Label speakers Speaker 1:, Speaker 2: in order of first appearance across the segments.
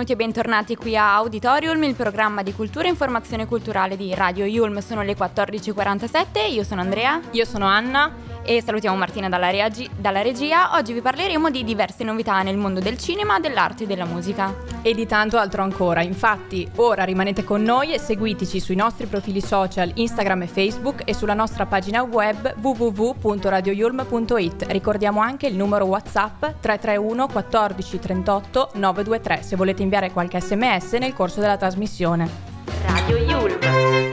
Speaker 1: Benvenuti e bentornati qui a Auditorium, il programma di cultura e informazione culturale di Radio Yulm. Sono le 14.47, io sono Andrea.
Speaker 2: Io sono Anna
Speaker 1: e salutiamo Martina dalla, reagi- dalla, regia. Oggi vi parleremo di diverse novità nel mondo del cinema, dell'arte e della musica.
Speaker 2: E di tanto altro ancora. Infatti, ora rimanete con noi e seguiteci sui nostri profili social Instagram e Facebook e sulla nostra pagina web www.radioyulm.it. Ricordiamo anche il numero WhatsApp 331 14 38 923 se volete inviare qualche sms nel corso della trasmissione.
Speaker 1: Radio Yulm.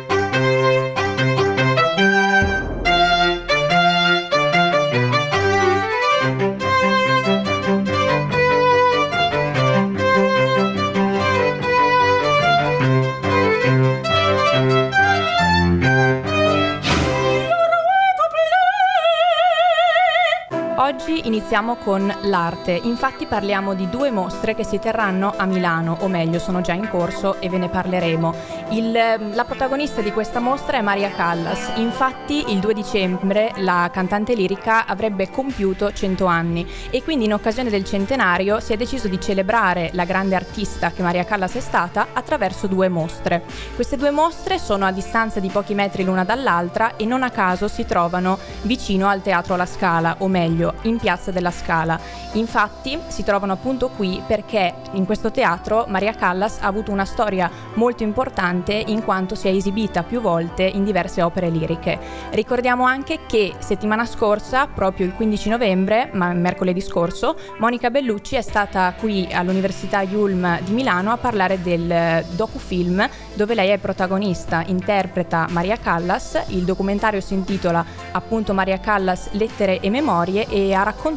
Speaker 2: Iniziamo con l'arte, infatti parliamo di due mostre che si terranno a Milano, o meglio sono già in corso e ve ne parleremo. Il, la protagonista di questa mostra è Maria Callas, infatti il 2 dicembre la cantante lirica avrebbe compiuto 100 anni e quindi in occasione del centenario si è deciso di celebrare la grande artista che Maria Callas è stata attraverso due mostre. Queste due mostre sono a distanza di pochi metri l'una dall'altra e non a caso si trovano vicino al Teatro La Scala, o meglio in Piazza della Scala. Infatti si trovano appunto qui perché in questo teatro Maria Callas ha avuto una storia molto importante in quanto si è esibita più volte in diverse opere liriche. Ricordiamo anche che settimana scorsa, proprio il 15 novembre, ma mercoledì scorso, Monica Bellucci è stata qui all'Università Yulm di Milano a parlare del docufilm dove lei è protagonista, interpreta Maria Callas, il documentario si intitola appunto Maria Callas Lettere e Memorie e ha raccontato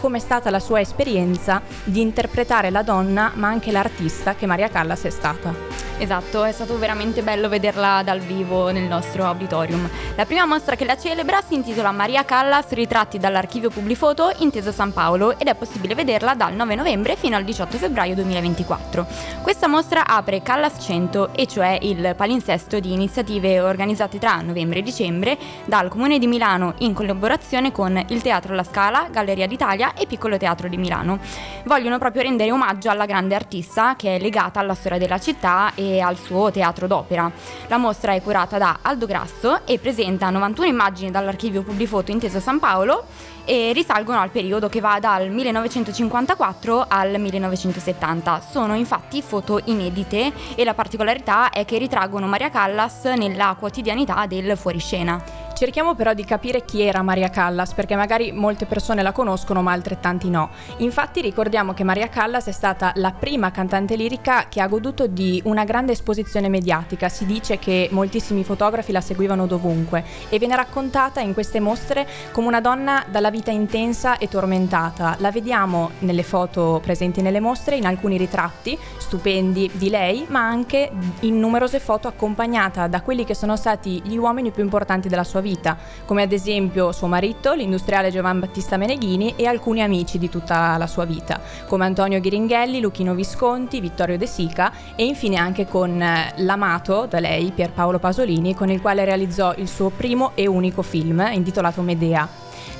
Speaker 2: come è stata la sua esperienza di interpretare la donna ma anche l'artista che Maria Callas è stata.
Speaker 1: Esatto, è stato veramente bello vederla dal vivo nel nostro auditorium. La prima mostra che la celebra si intitola Maria Callas ritratti dall'archivio Publifoto inteso San Paolo ed è possibile vederla dal 9 novembre fino al 18 febbraio 2024. Questa mostra apre Callas 100 e cioè il palinsesto di iniziative organizzate tra novembre e dicembre dal Comune di Milano in collaborazione con il Teatro La Scala, Galleria d'Italia e Piccolo Teatro di Milano. Vogliono proprio rendere omaggio alla grande artista che è legata alla storia della città e al suo teatro d'opera. La mostra è curata da Aldo Grasso e presenta 91 immagini dall'archivio Publifoto inteso San Paolo e risalgono al periodo che va dal 1954 al 1970. Sono infatti foto inedite e la particolarità è che ritraggono Maria Callas nella quotidianità del fuoriscena.
Speaker 2: Cerchiamo però di capire chi era Maria Callas, perché magari molte persone la conoscono ma altrettanti no. Infatti ricordiamo che Maria Callas è stata la prima cantante lirica che ha goduto di una grande esposizione mediatica. Si dice che moltissimi fotografi la seguivano dovunque e viene raccontata in queste mostre come una donna dalla vita intensa e tormentata. La vediamo nelle foto presenti nelle mostre, in alcuni ritratti stupendi di lei, ma anche in numerose foto accompagnata da quelli che sono stati gli uomini più importanti della sua vita vita, come ad esempio suo marito, l'industriale Giovan Battista Meneghini e alcuni amici di tutta la sua vita, come Antonio Ghiringhelli, Luchino Visconti, Vittorio De Sica e infine anche con eh, l'amato da lei, Pierpaolo Pasolini, con il quale realizzò il suo primo e unico film intitolato Medea.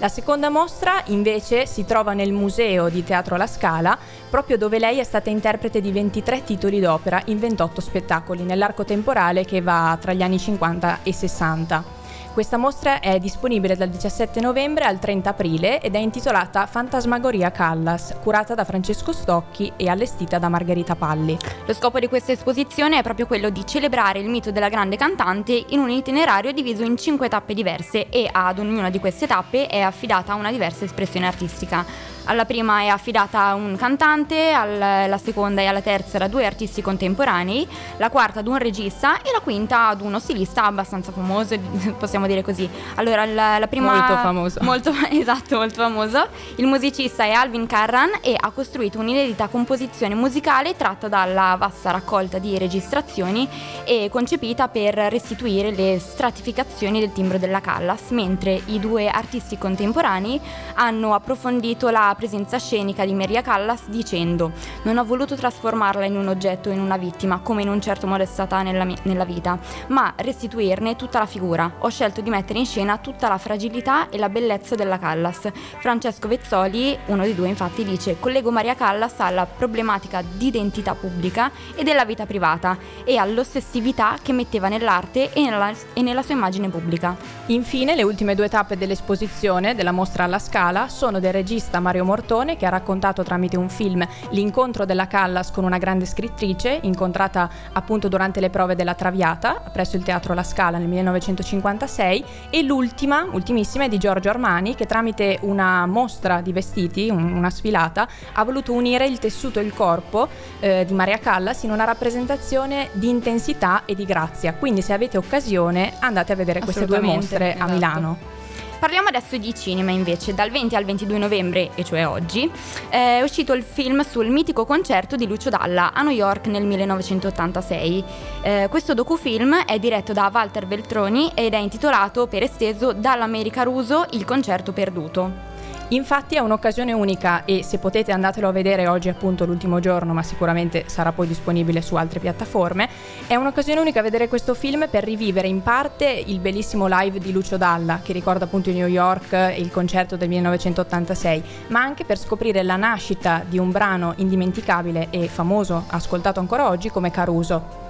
Speaker 2: La seconda mostra invece si trova nel Museo di Teatro La Scala, proprio dove lei è stata interprete di 23 titoli d'opera in 28 spettacoli nell'arco temporale che va tra gli anni 50 e 60. Questa mostra è disponibile dal 17 novembre al 30 aprile ed è intitolata Fantasmagoria Callas, curata da Francesco Stocchi e allestita da Margherita Palli.
Speaker 1: Lo scopo di questa esposizione è proprio quello di celebrare il mito della grande cantante in un itinerario diviso in cinque tappe diverse e ad ognuna di queste tappe è affidata una diversa espressione artistica. Alla prima è affidata un cantante, alla seconda e alla terza da due artisti contemporanei, la quarta ad un regista e la quinta ad uno stilista abbastanza famoso, possiamo dire così. Allora, la, la prima...
Speaker 2: Molto famoso.
Speaker 1: Molto, esatto, molto famoso. Il musicista è Alvin Carran e ha costruito un'inedita composizione musicale tratta dalla vasta raccolta di registrazioni e concepita per restituire le stratificazioni del timbro della Callas, mentre i due artisti contemporanei hanno approfondito la presenza scenica di Maria Callas dicendo non ho voluto trasformarla in un oggetto o in una vittima come in un certo modo è stata nella, nella vita, ma restituirne tutta la figura. Ho scelto di mettere in scena tutta la fragilità e la bellezza della Callas. Francesco Vezzoli, uno dei due infatti, dice collego Maria Callas alla problematica di identità pubblica e della vita privata e all'ossessività che metteva nell'arte e nella, e nella sua immagine pubblica.
Speaker 2: Infine, le ultime due tappe dell'esposizione della mostra alla Scala sono del regista Mario Mortone che ha raccontato tramite un film l'incontro della Callas con una grande scrittrice incontrata appunto durante le prove della Traviata presso il Teatro La Scala nel 1956 e l'ultima, ultimissima, è di Giorgio Armani che tramite una mostra di vestiti, una sfilata, ha voluto unire il tessuto e il corpo eh, di Maria Callas in una rappresentazione di intensità e di grazia. Quindi se avete occasione andate a vedere queste due mostre esatto. a Milano.
Speaker 1: Parliamo adesso di cinema invece, dal 20 al 22 novembre, e cioè oggi, è uscito il film sul mitico concerto di Lucio Dalla a New York nel 1986. Eh, questo docufilm è diretto da Walter Veltroni ed è intitolato per esteso Dall'America Ruso il concerto perduto.
Speaker 2: Infatti è un'occasione unica e se potete andatelo a vedere oggi appunto l'ultimo giorno, ma sicuramente sarà poi disponibile su altre piattaforme. È un'occasione unica vedere questo film per rivivere in parte il bellissimo live di Lucio Dalla, che ricorda appunto New York e il concerto del 1986, ma anche per scoprire la nascita di un brano indimenticabile e famoso, ascoltato ancora oggi come Caruso.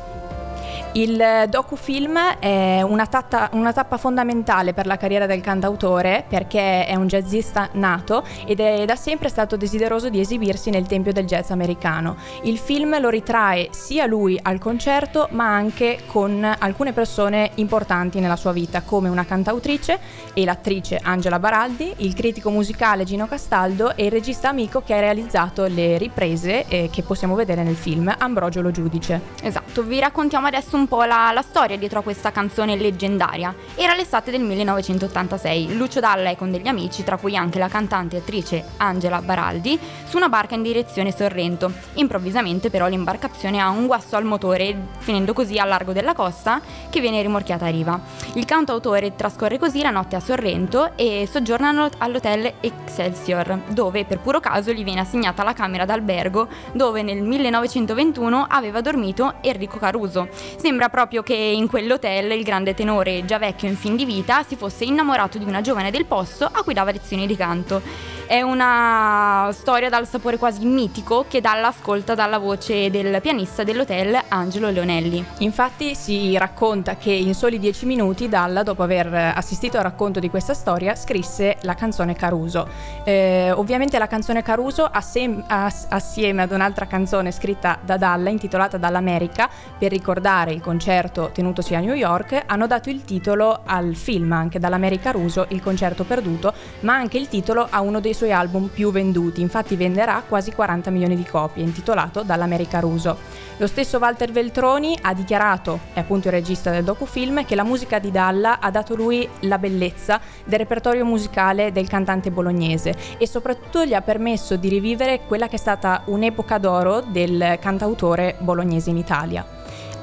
Speaker 2: Il docufilm è una, tatta, una, tappa fondamentale per la carriera del cantautore perché è un jazzista nato ed è da sempre stato desideroso di esibirsi nel tempio del jazz americano. Il film lo ritrae sia lui al concerto ma anche con alcune persone importanti nella sua vita come una cantautrice e l'attrice Angela Baraldi, il critico musicale Gino Castaldo e il regista amico che ha realizzato le riprese eh, che possiamo vedere nel film Ambrogio lo giudice.
Speaker 1: Esatto, vi raccontiamo adesso un po' la, la, storia dietro a questa canzone leggendaria. Era l'estate del 1986. Lucio Dalla è con degli amici, tra cui anche la cantante e attrice Angela Baraldi, su una barca in direzione Sorrento. Improvvisamente però l'imbarcazione ha un guasto al motore, finendo così a largo della costa che viene rimorchiata a riva. Il cantautore trascorre così la notte a Sorrento e soggiorna all'hotel Excelsior, dove per puro caso gli viene assegnata la camera d'albergo dove nel 1921 aveva dormito Enrico Caruso. Sembra proprio che in quell'hotel il grande tenore, già vecchio in fin di vita, si fosse innamorato di una giovane del posto a cui dava lezioni di canto. È una storia dal sapore quasi mitico che dà l'ascolta dalla voce del pianista dell'hotel Angelo Leonelli.
Speaker 2: Infatti si racconta che in soli dieci minuti Dalla, dopo aver assistito al racconto di questa storia, scrisse la canzone Caruso. Eh, ovviamente la canzone Caruso assieme, assieme ad un'altra canzone scritta da Dalla intitolata Dall'America per ricordare il concerto tenutosi a New York hanno dato il titolo al film anche Dall'America Ruso, il concerto perduto, ma anche il titolo a uno dei suoi album più venduti, infatti venderà quasi 40 milioni di copie, intitolato Dall'America Ruso. Lo stesso Walter Veltroni ha dichiarato, è appunto il regista del docufilm, che la musica di Dalla ha dato lui la bellezza del repertorio musicale del cantante bolognese e soprattutto gli ha permesso di rivivere quella che è stata un'epoca d'oro del cantautore bolognese in Italia.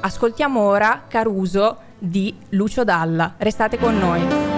Speaker 2: Ascoltiamo ora Caruso di Lucio Dalla. Restate con noi.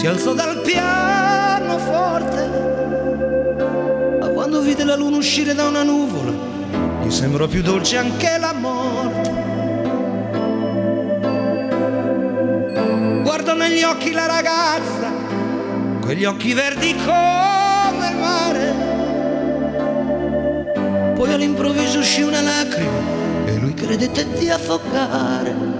Speaker 3: si alzò dal piano forte. Ma quando vide la luna uscire da una nuvola, gli sembrò più dolce anche la morte. Guardò negli occhi la ragazza, quegli occhi verdi come il mare. Poi all'improvviso uscì una lacrima e lui credette di affogare.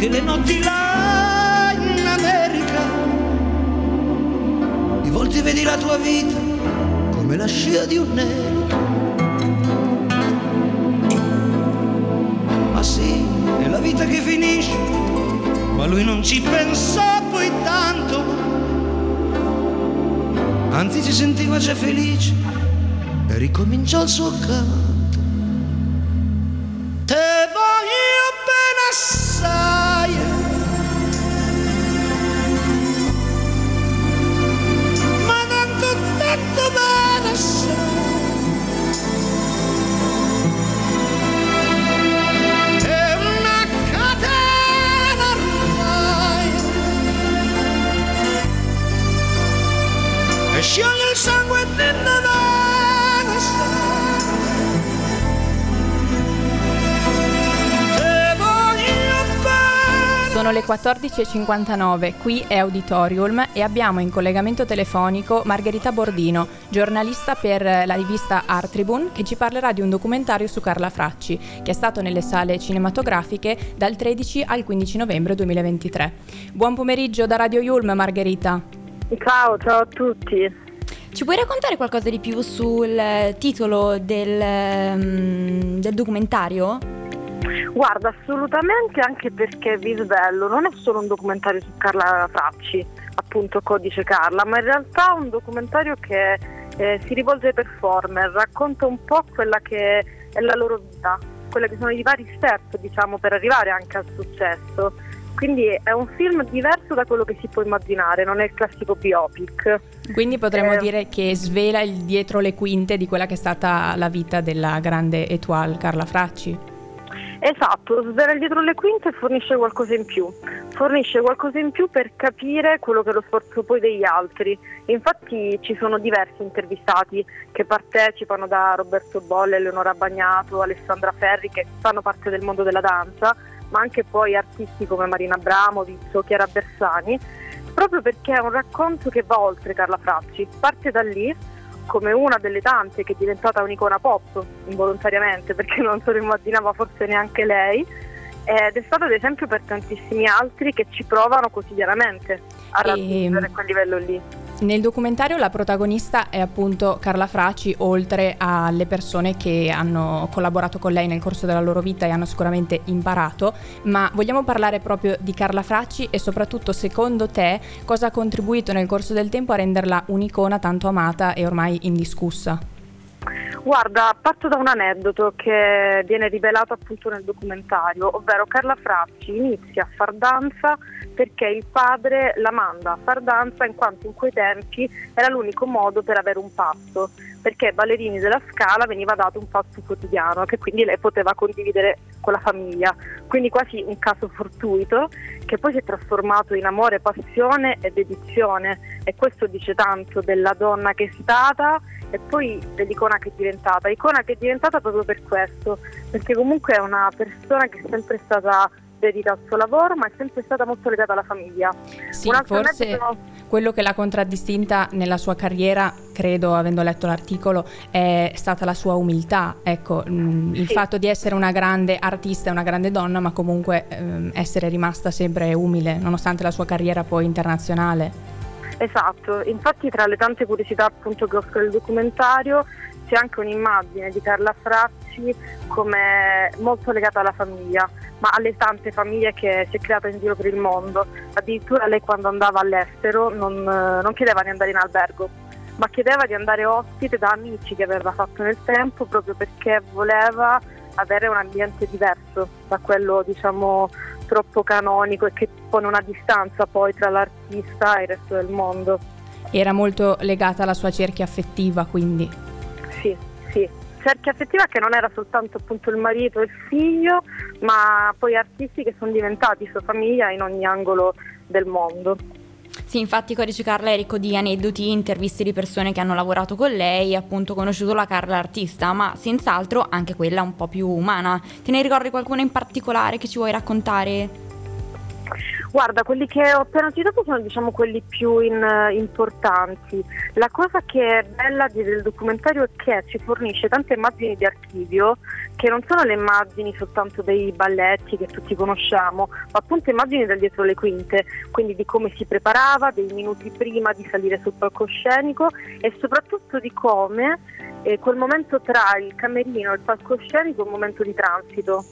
Speaker 3: anche le notti là in America. Di volte vedi la tua vita come la scia di un nero. Ma sì, è la vita che finisce, ma lui non ci pensò poi tanto. Anzi si sentiva già felice e ricominciò il suo canto.
Speaker 2: Le 14.59, qui è Auditorium e abbiamo in collegamento telefonico Margherita Bordino, giornalista per la rivista Art Tribune, che ci parlerà di un documentario su Carla Fracci, che è stato nelle sale cinematografiche dal 13 al 15 novembre 2023. Buon pomeriggio da Radio Yulm, Margherita.
Speaker 4: Ciao, ciao a tutti.
Speaker 1: Ci puoi raccontare qualcosa di più sul titolo del, ehm, del documentario?
Speaker 4: Guarda, assolutamente anche perché vi svelo, non è solo un documentario su Carla Fracci, appunto Codice Carla, ma in realtà è un documentario che eh, si rivolge ai performer, racconta un po' quella che è la loro vita, quella che sono i vari step, diciamo, per arrivare anche al successo. Quindi è un film diverso da quello che si può immaginare, non è il classico biopic.
Speaker 2: Quindi potremmo
Speaker 4: Eh.
Speaker 2: dire che svela il dietro le quinte di quella che è stata la vita della grande étoile Carla Fracci.
Speaker 4: Esatto, svela dietro le quinte fornisce qualcosa in più. Fornisce qualcosa in più per capire quello che è lo sforzo poi degli altri. Infatti ci sono diversi intervistati che partecipano da Roberto Bolle, Eleonora Bagnato, Alessandra Ferri che fanno parte del mondo della danza, ma anche poi artisti come Marina Abramovic o Chiara Bersani, proprio perché è un racconto che va oltre Carla Fracci. Parte da lì come una delle tante che è diventata un'icona pop involontariamente perché non se lo immaginava forse neanche lei ed è stata ad esempio per tantissimi altri che ci provano quotidianamente a
Speaker 2: E-
Speaker 4: raggiungere quel livello lì.
Speaker 2: Nel documentario la protagonista è appunto Carla Fracci, oltre alle persone che hanno collaborato con lei nel corso della loro vita e hanno sicuramente imparato, ma vogliamo parlare proprio di Carla Fracci e soprattutto secondo te cosa ha contribuito nel corso del tempo a renderla un'icona tanto amata e ormai indiscussa?
Speaker 4: Guarda, parto da un aneddoto che viene rivelato appunto nel documentario, ovvero Carla Fracci inizia a far danza perché il padre la manda a far danza in quanto in quei tempi era l'unico modo per avere un pasto. perché ai ballerini della Scala veniva dato un fatto quotidiano che quindi lei poteva condividere con la famiglia. Quindi quasi un caso fortuito che poi si è trasformato in amore, passione e dedizione e questo dice tanto della donna che è stata e poi dell'icona che è diventata. Icona che è diventata proprio per questo, perché comunque è una persona che è sempre stata dedita al suo lavoro, ma è sempre stata molto legata alla famiglia.
Speaker 2: Sì, forse mezzo... quello che l'ha contraddistinta nella sua carriera, credo, avendo letto l'articolo, è stata la sua umiltà. Ecco, mh, mm, il sì. fatto di essere una grande artista una grande donna, ma comunque ehm, essere rimasta sempre umile, nonostante la sua carriera poi internazionale.
Speaker 4: Esatto, infatti tra le tante curiosità appunto che offre il documentario c'è anche un'immagine di Carla Frazzi come molto legata alla famiglia, ma alle tante famiglie che si è creata in giro per il mondo. Addirittura lei quando andava all'estero non, non chiedeva di andare in albergo, ma chiedeva di andare ospite da amici che aveva fatto nel tempo proprio perché voleva avere un ambiente diverso da quello diciamo troppo canonico e che pone una distanza poi tra l'artista e il resto del mondo.
Speaker 2: Era molto legata alla sua cerchia affettiva, quindi.
Speaker 4: Sì, sì. Cerchia affettiva che non era soltanto appunto il marito e il figlio, ma poi artisti che sono diventati sua famiglia in ogni angolo del mondo.
Speaker 1: Sì, infatti Codice Carla è ricco di aneddoti, interviste di persone che hanno lavorato con lei, appunto conosciuto la Carla artista, ma senz'altro anche quella un po' più umana. Te ne ricordi qualcuno in particolare che ci vuoi raccontare?
Speaker 4: Guarda, quelli che ho appena citato sono diciamo quelli più in, uh, importanti. La cosa che è bella del documentario è che ci fornisce tante immagini di archivio che non sono le immagini soltanto dei balletti che tutti conosciamo, ma appunto immagini dal dietro le quinte, quindi di come si preparava, dei minuti prima di salire sul palcoscenico e soprattutto di come eh, quel momento tra il camerino e il palcoscenico è un momento di transito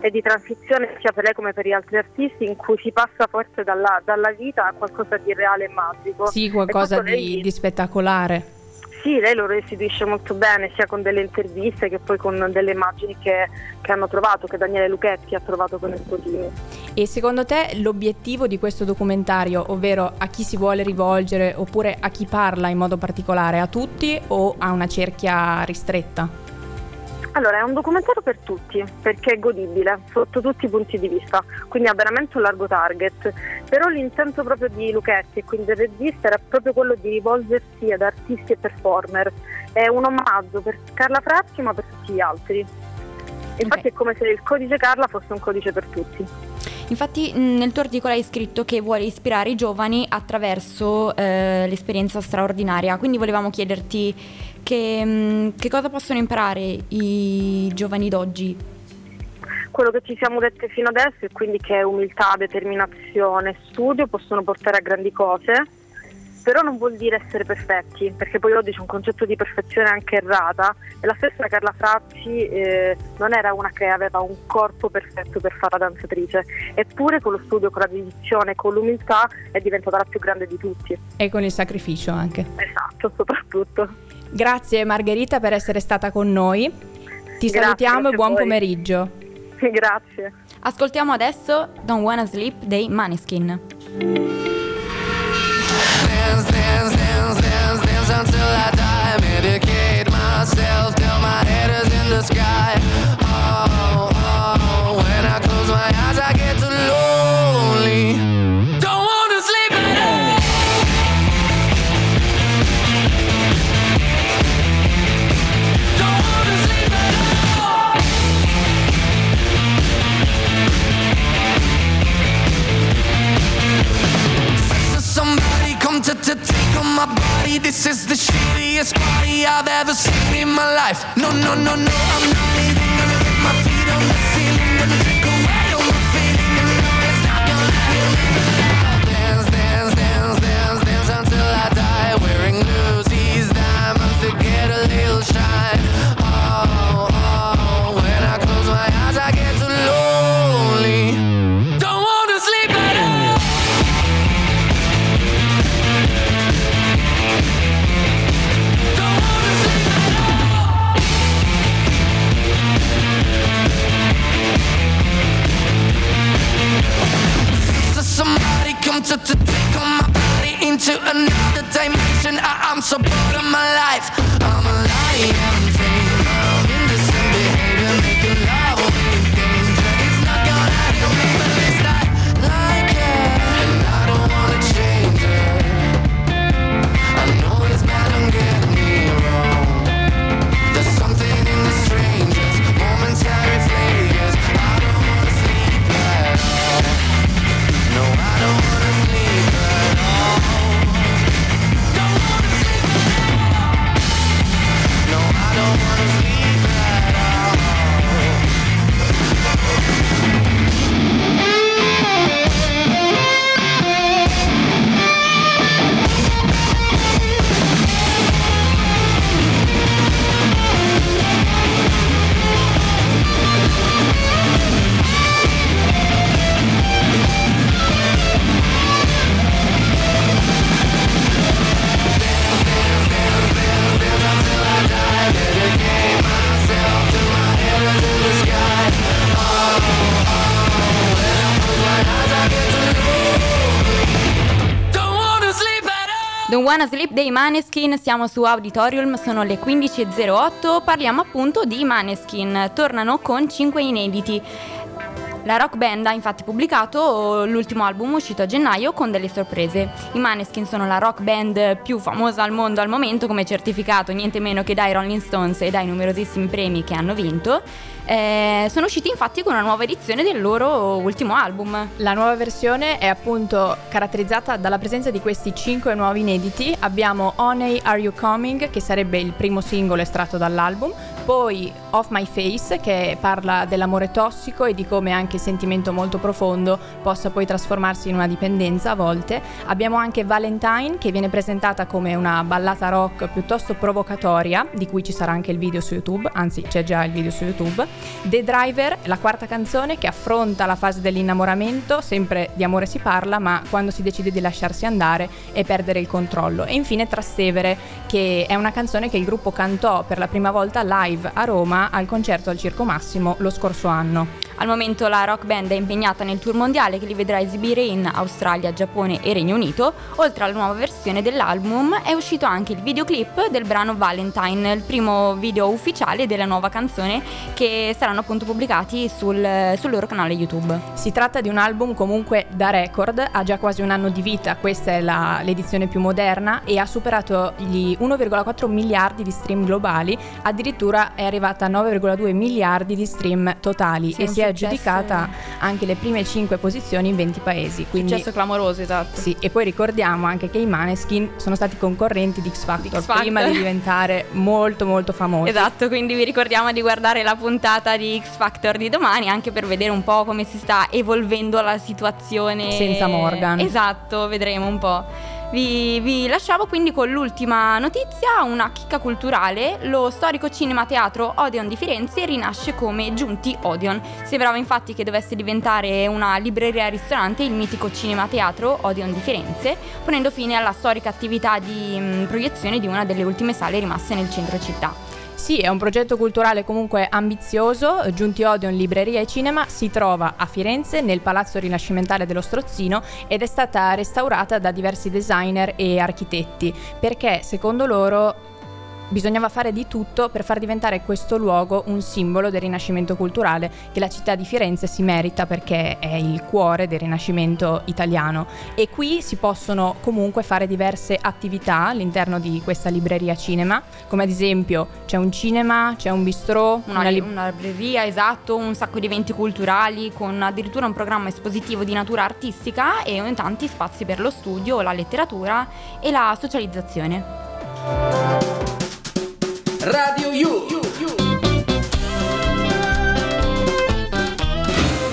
Speaker 4: e di transizione sia per lei come per gli altri artisti in cui si passa forse dalla, dalla vita a qualcosa di reale e magico.
Speaker 2: Sì, qualcosa di, lei, di spettacolare.
Speaker 4: Sì, lei lo restituisce molto bene, sia con delle interviste che poi con delle immagini che, che hanno trovato, che Daniele Luchetti ha trovato con il suo team.
Speaker 2: E secondo te l'obiettivo di questo documentario, ovvero a chi si vuole rivolgere oppure a chi parla in modo particolare, a tutti o a una cerchia ristretta?
Speaker 4: Allora, è un documentario per tutti, perché è godibile sotto tutti i punti di vista, quindi ha veramente un largo target. Però l'intento proprio di Luchetti e quindi del regista era proprio quello di rivolgersi ad artisti e performer. È un omaggio per Carla Frazzi ma per tutti gli altri. Infatti okay. è come se il codice Carla fosse un codice per tutti.
Speaker 1: Infatti nel tuo articolo hai scritto che vuoi ispirare i giovani attraverso eh, l'esperienza straordinaria, quindi volevamo chiederti che, mm, che cosa possono imparare i giovani d'oggi?
Speaker 4: Quello che ci siamo dette fino adesso è quindi che umiltà, determinazione, studio possono portare a grandi cose, però non vuol dire essere perfetti, perché poi oggi c'è un concetto di perfezione anche errata e la stessa Carla Frazzi eh, non era una che aveva un corpo perfetto per fare la danzatrice, eppure con lo studio, con la dedizione, con l'umiltà è diventata la più grande di tutti.
Speaker 2: E con il sacrificio anche.
Speaker 4: Esatto, soprattutto.
Speaker 2: Grazie Margherita per essere stata con noi. Ti grazie, salutiamo e buon voi. pomeriggio.
Speaker 4: Grazie.
Speaker 1: Ascoltiamo adesso Don't Wanna Sleep dei Maneskin. Dance, dance, dance, dance, dance until I die. Medicate myself till my head is in the sky. Oh, oh, when I close my eyes I get too lonely. Ever seen in my life. No, no, no, no, I'm not am Don't Wanna Sleep dei Maneskin, siamo su Auditorium, sono le 15.08, parliamo appunto di Maneskin, tornano con 5 inediti. La rock band ha infatti pubblicato l'ultimo album uscito a gennaio con delle sorprese. I Maneskin sono la rock band più famosa al mondo al momento, come certificato niente meno che dai Rolling Stones e dai numerosissimi premi che hanno vinto. Eh, sono usciti infatti con una nuova edizione del loro ultimo album.
Speaker 2: La nuova versione è appunto caratterizzata dalla presenza di questi cinque nuovi inediti. Abbiamo Honey Are You Coming, che sarebbe il primo singolo estratto dall'album, poi Off My Face, che parla dell'amore tossico e di come anche il sentimento molto profondo possa poi trasformarsi in una dipendenza a volte. Abbiamo anche Valentine, che viene presentata come una ballata rock piuttosto provocatoria, di cui ci sarà anche il video su YouTube, anzi c'è già il video su YouTube. The Driver, la quarta canzone che affronta la fase dell'innamoramento, sempre di amore si parla, ma quando si decide di lasciarsi andare e perdere il controllo. E infine Trastevere, che è una canzone che il gruppo cantò per la prima volta live a Roma al concerto al Circo Massimo lo scorso anno.
Speaker 1: Al momento la rock band è impegnata nel tour mondiale che li vedrà esibire in Australia, Giappone e Regno Unito. Oltre alla nuova versione dell'album è uscito anche il videoclip del brano Valentine, il primo video ufficiale della nuova canzone che saranno appunto pubblicati sul, sul loro canale YouTube.
Speaker 2: Si tratta di un album comunque da record, ha già quasi un anno di vita, questa è la, l'edizione più moderna e ha superato gli 1,4 miliardi di stream globali, addirittura è arrivata a 9,2 miliardi di stream totali
Speaker 1: Sì,
Speaker 2: e
Speaker 1: un
Speaker 2: si è aggiudicata anche le prime 5 posizioni in 20 paesi. Quindi
Speaker 1: Successo clamoroso, esatto.
Speaker 2: sì, e poi ricordiamo anche che i Maneskin sono stati concorrenti di X Factor,
Speaker 1: X Factor.
Speaker 2: prima di diventare molto molto famosi.
Speaker 1: Esatto, quindi vi ricordiamo di guardare la puntata di X Factor di domani anche per vedere un po' come si sta evolvendo la situazione.
Speaker 2: Senza Morgan.
Speaker 1: Esatto, vedremo un po'. Vi, vi lasciamo quindi con l'ultima notizia, una chicca culturale. Lo storico cinema teatro Odeon di Firenze rinasce come Giunti Odeon. Sembrava infatti che dovesse diventare una libreria ristorante il mitico cinema teatro Odeon di Firenze, ponendo fine alla storica attività di mh, proiezione di una delle ultime sale rimaste nel centro città.
Speaker 2: Sì, è un progetto culturale comunque ambizioso. Giunti Odeon Libreria e Cinema si trova a Firenze nel Palazzo Rinascimentale dello Strozzino ed è stata restaurata da diversi designer e architetti perché secondo loro bisognava fare di tutto per far diventare questo luogo un simbolo del rinascimento culturale che la città di Firenze si merita perché è il cuore del rinascimento italiano e qui si possono comunque fare diverse attività all'interno di questa libreria cinema come ad esempio c'è un cinema, c'è un bistrò,
Speaker 1: Una,
Speaker 2: una li-
Speaker 1: una libreria, esatto, un sacco di eventi culturali con addirittura un programma espositivo di natura artistica e tanti spazi per lo studio, la letteratura e la socializzazione.
Speaker 5: Radio You.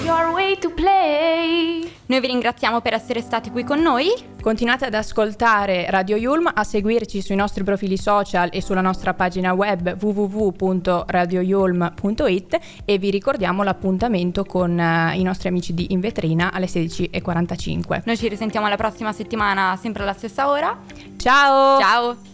Speaker 1: Your way to play. Noi vi ringraziamo per essere stati qui con noi.
Speaker 2: Continuate ad ascoltare Radio Yulm, a seguirci sui nostri profili social e sulla nostra pagina web www.radioyulm.it e vi ricordiamo l'appuntamento con eh, i nostri amici di In Vetrina alle 16.45.
Speaker 1: Noi ci risentiamo la prossima settimana sempre alla stessa ora.
Speaker 2: Ciao!
Speaker 1: Ciao!